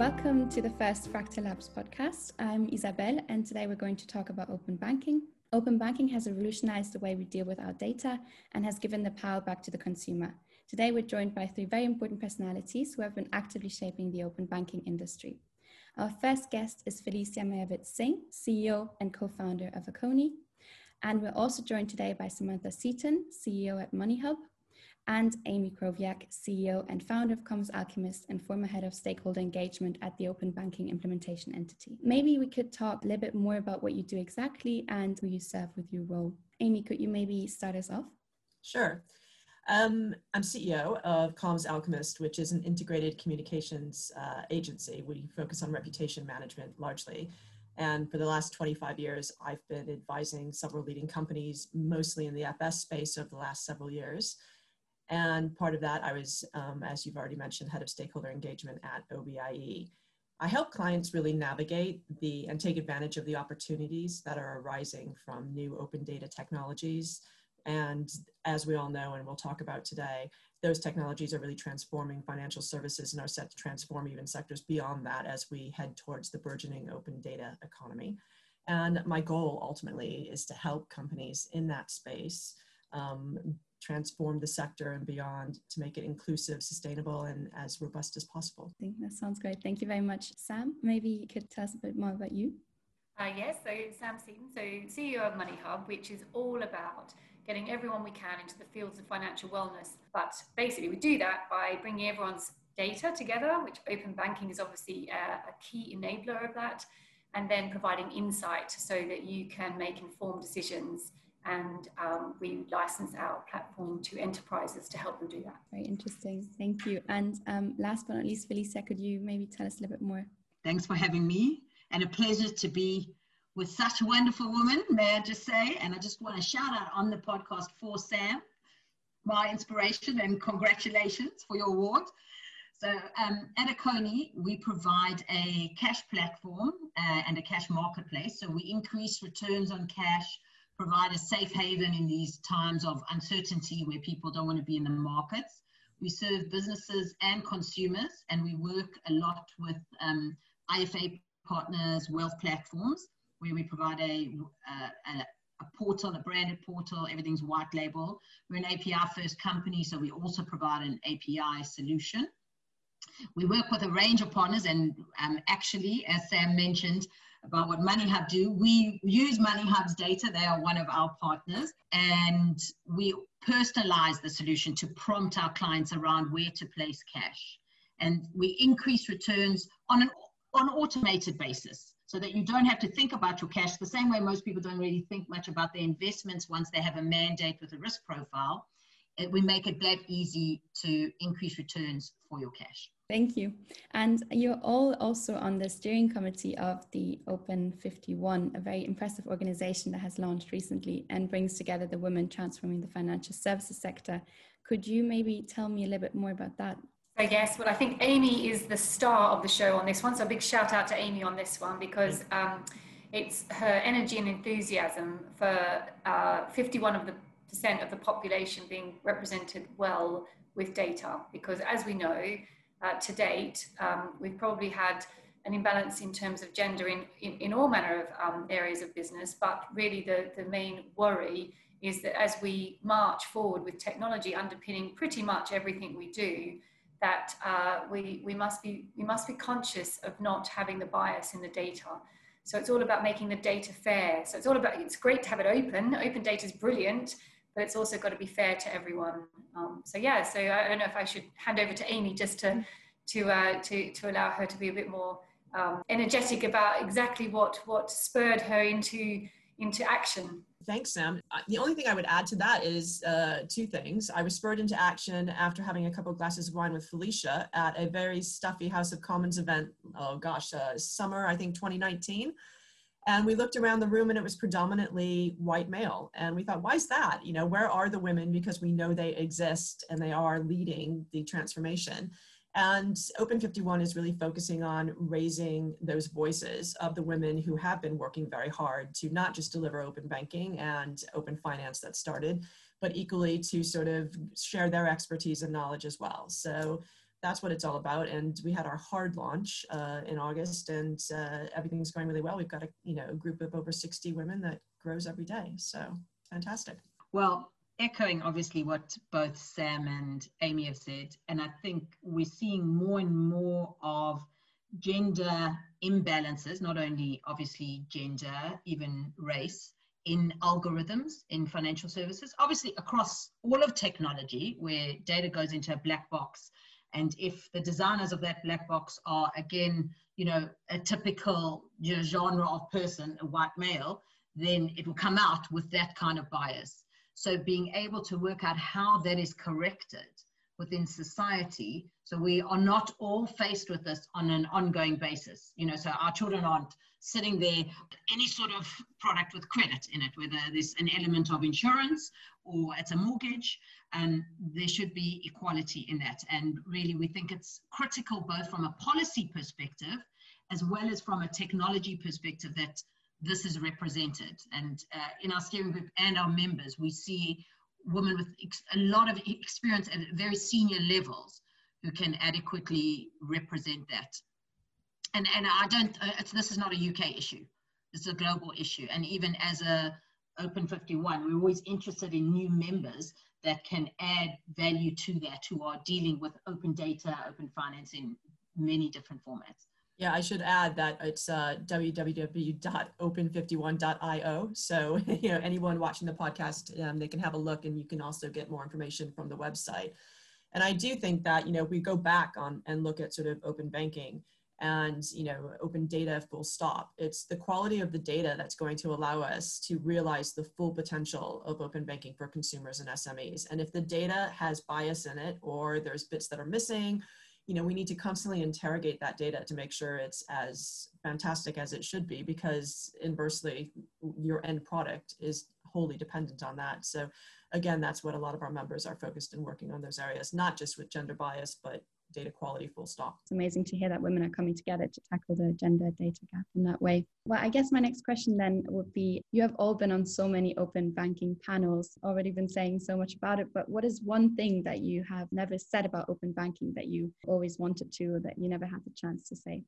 Welcome to the first Fractal Labs podcast. I'm Isabel, and today we're going to talk about open banking. Open banking has revolutionized the way we deal with our data and has given the power back to the consumer. Today, we're joined by three very important personalities who have been actively shaping the open banking industry. Our first guest is Felicia Meyerowitz Singh, CEO and co founder of Akoni. And we're also joined today by Samantha Seaton, CEO at MoneyHub, and Amy Kroviak, CEO and founder of Comms Alchemist and former head of stakeholder engagement at the Open Banking Implementation Entity. Maybe we could talk a little bit more about what you do exactly and who you serve with your role. Amy, could you maybe start us off? Sure. Um, I'm CEO of Comms Alchemist, which is an integrated communications uh, agency. We focus on reputation management largely. And for the last 25 years, I've been advising several leading companies, mostly in the FS space over the last several years. And part of that, I was, um, as you've already mentioned, head of stakeholder engagement at OBIE. I help clients really navigate the and take advantage of the opportunities that are arising from new open data technologies. And as we all know, and we'll talk about today, those technologies are really transforming financial services and are set to transform even sectors beyond that as we head towards the burgeoning open data economy. And my goal ultimately is to help companies in that space um, transform the sector and beyond to make it inclusive, sustainable, and as robust as possible. I think that sounds great. Thank you very much. Sam, maybe you could tell us a bit more about you. Uh, yes, so Sam Seaton, so CEO of Money Hub, which is all about getting everyone we can into the fields of financial wellness. But basically, we do that by bringing everyone's data together, which open banking is obviously a, a key enabler of that, and then providing insight so that you can make informed decisions and um, we license our platform to enterprises to help them do that. Very interesting. Thank you. And um, last but not least, Felicia, could you maybe tell us a little bit more? Thanks for having me, and a pleasure to be with such a wonderful woman, may I just say. And I just want to shout out on the podcast for Sam, my inspiration, and congratulations for your award. So um, at Akoni, we provide a cash platform uh, and a cash marketplace. So we increase returns on cash provide a safe haven in these times of uncertainty where people don't want to be in the markets. We serve businesses and consumers, and we work a lot with um, IFA partners, wealth platforms, where we provide a, a, a portal, a branded portal, everything's white label. We're an API first company, so we also provide an API solution. We work with a range of partners, and um, actually, as Sam mentioned, about what MoneyHub do. We use MoneyHub's data. They are one of our partners. And we personalize the solution to prompt our clients around where to place cash. And we increase returns on an, on automated basis so that you don't have to think about your cash the same way most people don't really think much about their investments once they have a mandate with a risk profile. It, we make it that easy to increase returns for your cash. Thank you. And you're all also on the steering committee of the Open 51, a very impressive organization that has launched recently and brings together the women transforming the financial services sector. Could you maybe tell me a little bit more about that? So yes, well, I think Amy is the star of the show on this one. So a big shout out to Amy on this one because um, it's her energy and enthusiasm for uh, 51 of the percent of the population being represented well with data. Because as we know, uh, to date, um, we've probably had an imbalance in terms of gender in, in, in all manner of um, areas of business, but really the, the main worry is that as we march forward with technology underpinning pretty much everything we do, that uh, we, we, must be, we must be conscious of not having the bias in the data. So it's all about making the data fair. So it's all about, it's great to have it open. Open data is brilliant, but it's also got to be fair to everyone. Um, so yeah, so I don't know if I should hand over to Amy just to to uh, to to allow her to be a bit more um, energetic about exactly what what spurred her into into action. Thanks, Sam. The only thing I would add to that is uh, two things. I was spurred into action after having a couple of glasses of wine with Felicia at a very stuffy House of Commons event. Oh gosh, uh, summer I think 2019 and we looked around the room and it was predominantly white male. And we thought why is that? You know where are the women? Because we know they exist and they are leading the transformation. And open 51 is really focusing on raising those voices of the women who have been working very hard to not just deliver open banking and open finance that started but equally to sort of share their expertise and knowledge as well. So that's what it's all about. And we had our hard launch uh, in August, and uh, everything's going really well. We've got a you know a group of over 60 women that grows every day. So fantastic. Well, echoing obviously what both Sam and Amy have said, and I think we're seeing more and more of gender imbalances, not only obviously gender, even race, in algorithms in financial services, obviously across all of technology, where data goes into a black box. And if the designers of that black box are, again, you know, a typical genre of person, a white male, then it will come out with that kind of bias. So being able to work out how that is corrected within society so we are not all faced with this on an ongoing basis you know so our children aren't sitting there any sort of product with credit in it whether there's an element of insurance or it's a mortgage and there should be equality in that and really we think it's critical both from a policy perspective as well as from a technology perspective that this is represented and uh, in our steering group and our members we see women with a lot of experience at very senior levels who can adequately represent that. And, and I don't, uh, this is not a UK issue. It's a global issue. And even as a Open 51, we're always interested in new members that can add value to that, who are dealing with open data, open finance in many different formats. Yeah, I should add that it's uh, www.open51.io. So, you know, anyone watching the podcast, um, they can have a look and you can also get more information from the website. And I do think that, you know, we go back on and look at sort of open banking and, you know, open data full stop. It's the quality of the data that's going to allow us to realize the full potential of open banking for consumers and SMEs. And if the data has bias in it or there's bits that are missing you know, we need to constantly interrogate that data to make sure it's as fantastic as it should be, because inversely, your end product is wholly dependent on that. So again, that's what a lot of our members are focused in working on those areas, not just with gender bias, but data quality full stop. It's amazing to hear that women are coming together to tackle the gender data gap in that way. Well, I guess my next question then would be you have all been on so many open banking panels, already been saying so much about it, but what is one thing that you have never said about open banking that you always wanted to or that you never had the chance to say?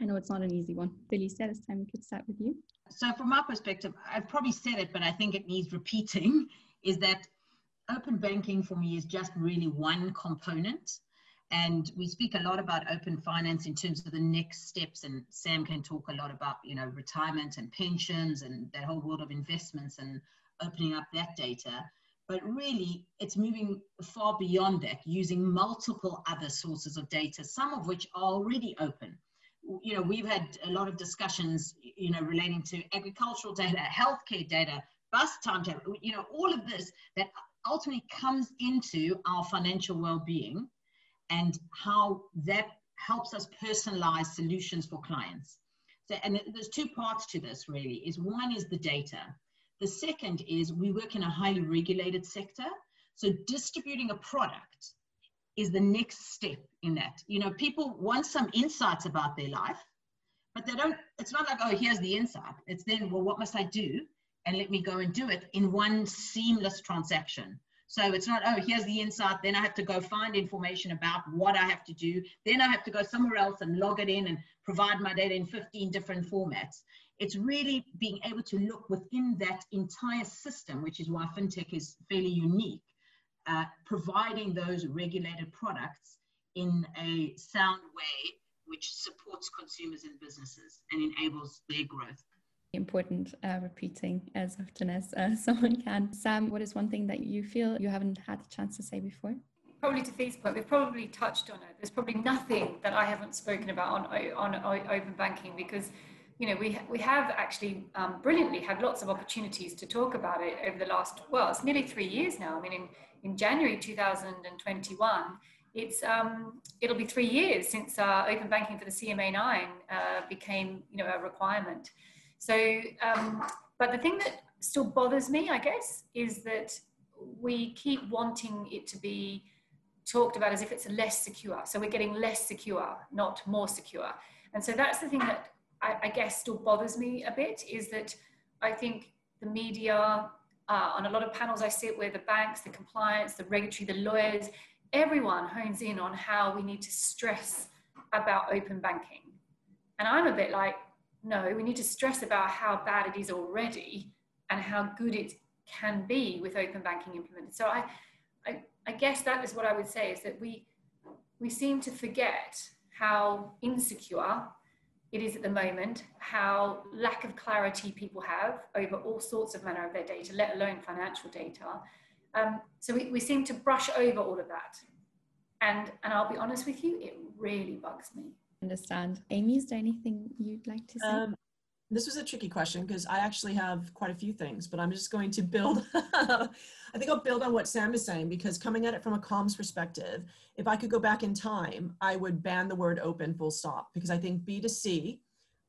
I know it's not an easy one. Felicia, this time we could start with you. So, from our perspective, I've probably said it, but I think it needs repeating is that open banking for me is just really one component and we speak a lot about open finance in terms of the next steps and sam can talk a lot about you know retirement and pensions and that whole world of investments and opening up that data. But really it's moving far beyond that using multiple other sources of data some of which are already open. You know we've had a lot of discussions you know relating to agricultural data healthcare data bus timetable you know all of this that ultimately comes into our financial well-being and how that helps us personalize solutions for clients. So, and there's two parts to this really is one is the data. The second is we work in a highly regulated sector. So distributing a product is the next step in that. You know, people want some insights about their life, but they don't, it's not like, oh, here's the insight. It's then, well, what must I do? And let me go and do it in one seamless transaction. So it's not, oh, here's the insight. Then I have to go find information about what I have to do. Then I have to go somewhere else and log it in and provide my data in 15 different formats. It's really being able to look within that entire system, which is why FinTech is fairly unique, uh, providing those regulated products in a sound way which supports consumers and businesses and enables their growth important uh, repeating as often as uh, someone can. Sam, what is one thing that you feel you haven't had the chance to say before? Probably to Thee's point, we've probably touched on it. There's probably nothing that I haven't spoken about on, on, on open banking because you know, we, we have actually um, brilliantly had lots of opportunities to talk about it over the last, well, it's nearly three years now. I mean, in, in January 2021, it's, um, it'll be three years since uh, open banking for the CMA9 uh, became, you know, a requirement. So, um, but the thing that still bothers me, I guess, is that we keep wanting it to be talked about as if it's less secure. So we're getting less secure, not more secure. And so that's the thing that I, I guess still bothers me a bit is that I think the media, uh, on a lot of panels I sit with, the banks, the compliance, the regulatory, the lawyers, everyone hones in on how we need to stress about open banking. And I'm a bit like, no, we need to stress about how bad it is already and how good it can be with open banking implemented. So I, I, I guess that is what I would say is that we, we seem to forget how insecure it is at the moment, how lack of clarity people have over all sorts of manner of their data, let alone financial data. Um, so we, we seem to brush over all of that. And, and I'll be honest with you, it really bugs me. Understand. Amy, is there anything you'd like to say? Um, this was a tricky question because I actually have quite a few things, but I'm just going to build. I think I'll build on what Sam is saying because coming at it from a comms perspective, if I could go back in time, I would ban the word open full stop because I think B2C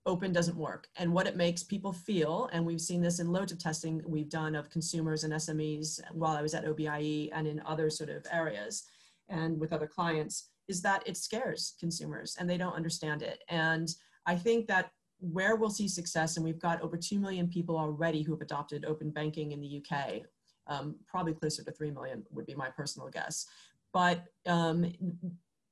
open doesn't work. And what it makes people feel, and we've seen this in loads of testing we've done of consumers and SMEs while I was at OBIE and in other sort of areas and with other clients, is that it scares consumers and they don't understand it. And I think that where we'll see success, and we've got over 2 million people already who have adopted open banking in the UK, um, probably closer to 3 million would be my personal guess. But um,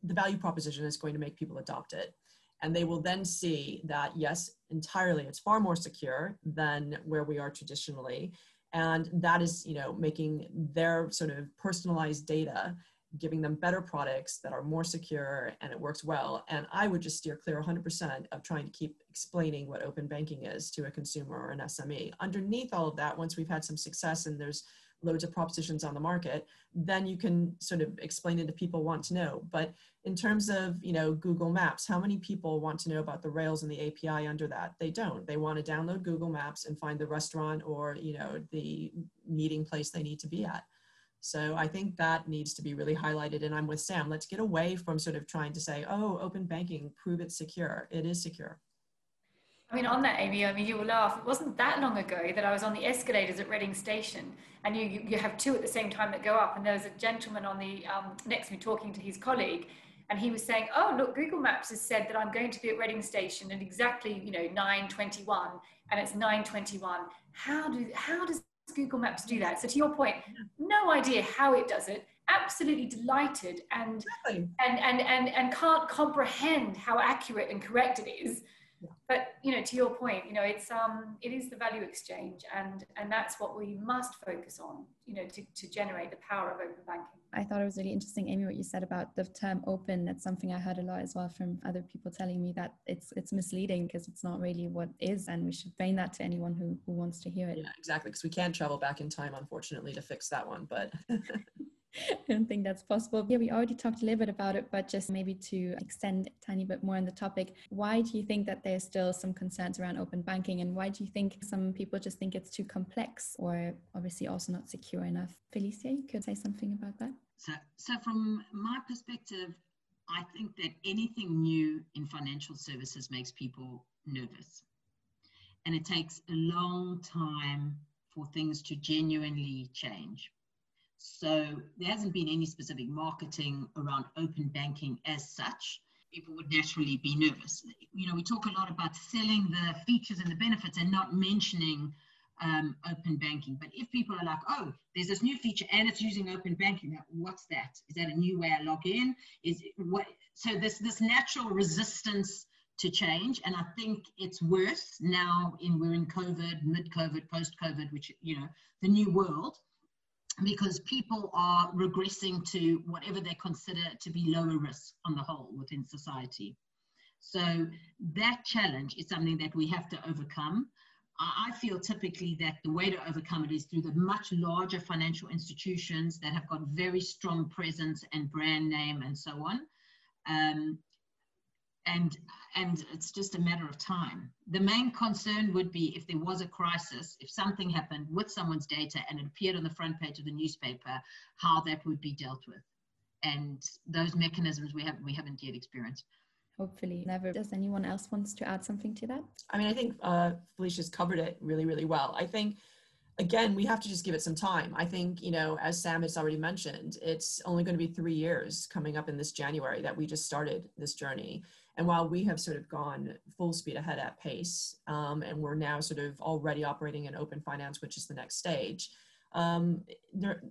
the value proposition is going to make people adopt it. And they will then see that, yes, entirely, it's far more secure than where we are traditionally. And that is, you know, making their sort of personalized data giving them better products that are more secure and it works well. And I would just steer clear 100% of trying to keep explaining what open banking is to a consumer or an SME. Underneath all of that, once we've had some success and there's loads of propositions on the market, then you can sort of explain it to people want to know. But in terms of, you know, Google Maps, how many people want to know about the Rails and the API under that? They don't. They want to download Google Maps and find the restaurant or, you know, the meeting place they need to be at. So I think that needs to be really highlighted. And I'm with Sam. Let's get away from sort of trying to say, oh, open banking, prove it's secure. It is secure. I mean, on that, Amy, I mean, you will laugh. It wasn't that long ago that I was on the escalators at Reading Station, and you, you have two at the same time that go up. And there was a gentleman on the um, next to me talking to his colleague, and he was saying, "Oh, look, Google Maps has said that I'm going to be at Reading Station at exactly, you know, 9:21, and it's 9:21. How do how does Google Maps to do that. So to your point, no idea how it does it. Absolutely delighted and and, and and and can't comprehend how accurate and correct it is. But you know, to your point, you know, it's um it is the value exchange and and that's what we must focus on, you know, to, to generate the power of open banking. I thought it was really interesting, Amy, what you said about the term open. That's something I heard a lot as well from other people telling me that it's it's misleading because it's not really what is, and we should bring that to anyone who, who wants to hear it. Yeah, exactly. Because we can't travel back in time, unfortunately, to fix that one. But I don't think that's possible. Yeah, we already talked a little bit about it, but just maybe to extend a tiny bit more on the topic, why do you think that there's still some concerns around open banking? And why do you think some people just think it's too complex or obviously also not secure enough? Felicia, you could say something about that? So, so from my perspective, I think that anything new in financial services makes people nervous. And it takes a long time for things to genuinely change. So there hasn't been any specific marketing around open banking as such. People would naturally be nervous. You know, we talk a lot about selling the features and the benefits and not mentioning um, open banking. But if people are like, oh, there's this new feature and it's using open banking, what's that? Is that a new way I log in? Is what? So this this natural resistance to change, and I think it's worse now. In we're in COVID, mid COVID, post COVID, which you know the new world because people are regressing to whatever they consider to be lower risk on the whole within society. So that challenge is something that we have to overcome. I feel typically that the way to overcome it is through the much larger financial institutions that have got very strong presence and brand name and so on. Um, and and it's just a matter of time. The main concern would be if there was a crisis, if something happened with someone's data and it appeared on the front page of the newspaper, how that would be dealt with. And those mechanisms we have we haven't yet experienced. Hopefully never. Does anyone else wants to add something to that? I mean, I think uh, Felicia's covered it really, really well. I think again, we have to just give it some time. I think, you know, as Sam has already mentioned, it's only going to be three years coming up in this January that we just started this journey. And while we have sort of gone full speed ahead at pace, um, and we're now sort of already operating in open finance, which is the next stage, um, there,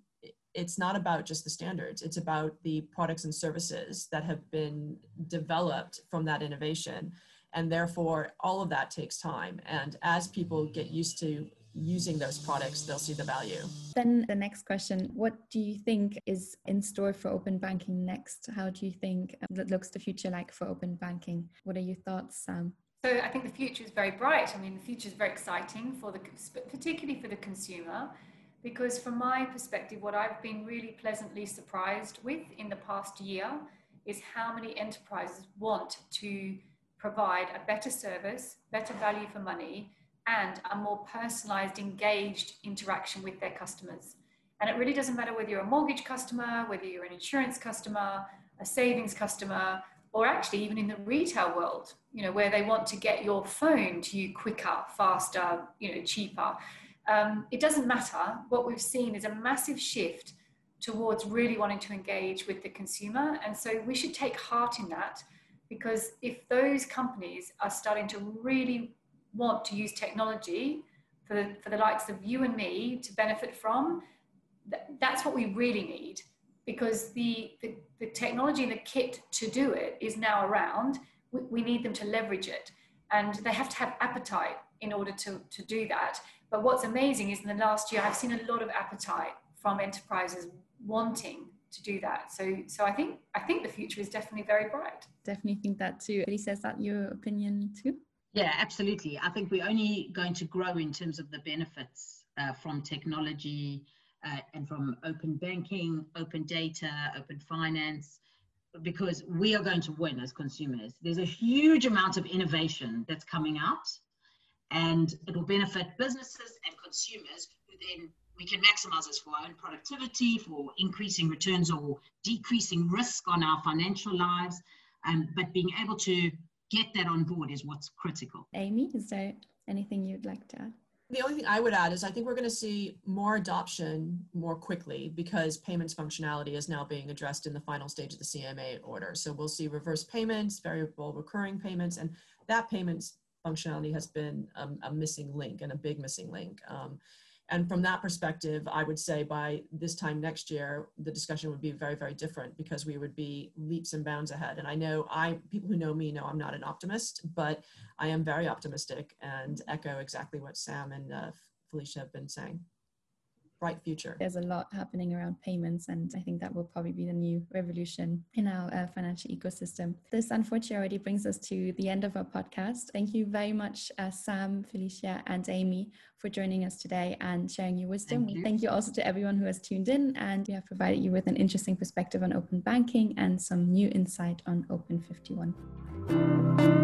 it's not about just the standards, it's about the products and services that have been developed from that innovation. And therefore, all of that takes time. And as people get used to using those products, they'll see the value. Then the next question What do you think is in store for open banking next? How do you think um, that looks the future like for open banking? What are your thoughts, Sam? So I think the future is very bright. I mean, the future is very exciting for the, particularly for the consumer, because from my perspective, what I've been really pleasantly surprised with in the past year is how many enterprises want to provide a better service, better value for money, and a more personalized, engaged interaction with their customers. And it really doesn't matter whether you're a mortgage customer, whether you're an insurance customer, a savings customer, or actually even in the retail world, you know, where they want to get your phone to you quicker, faster, you know, cheaper. Um, it doesn't matter. What we've seen is a massive shift towards really wanting to engage with the consumer. And so we should take heart in that because if those companies are starting to really want to use technology for the, for the likes of you and me to benefit from, th- that's what we really need because the, the, the, technology and the kit to do it is now around. We, we need them to leverage it and they have to have appetite in order to, to do that. But what's amazing is in the last year, I've seen a lot of appetite from enterprises wanting to do that. So, so I think I think the future is definitely very bright. Definitely think that too. Elisa, is that your opinion too? Yeah, absolutely. I think we're only going to grow in terms of the benefits uh, from technology uh, and from open banking, open data, open finance, because we are going to win as consumers. There's a huge amount of innovation that's coming out, and it will benefit businesses and consumers who then we can maximize this for our own productivity, for increasing returns or decreasing risk on our financial lives. Um, but being able to get that on board is what's critical. Amy, is there anything you'd like to add? The only thing I would add is I think we're going to see more adoption more quickly because payments functionality is now being addressed in the final stage of the CMA order. So we'll see reverse payments, variable recurring payments, and that payments functionality has been um, a missing link and a big missing link. Um, and from that perspective, I would say by this time next year, the discussion would be very, very different because we would be leaps and bounds ahead. And I know I, people who know me know I'm not an optimist, but I am very optimistic and echo exactly what Sam and uh, Felicia have been saying bright future. There's a lot happening around payments, and I think that will probably be the new revolution in our uh, financial ecosystem. This unfortunately already brings us to the end of our podcast. Thank you very much, uh, Sam, Felicia, and Amy, for joining us today and sharing your wisdom. Thank you. Thank you also to everyone who has tuned in, and we have provided you with an interesting perspective on open banking and some new insight on Open 51.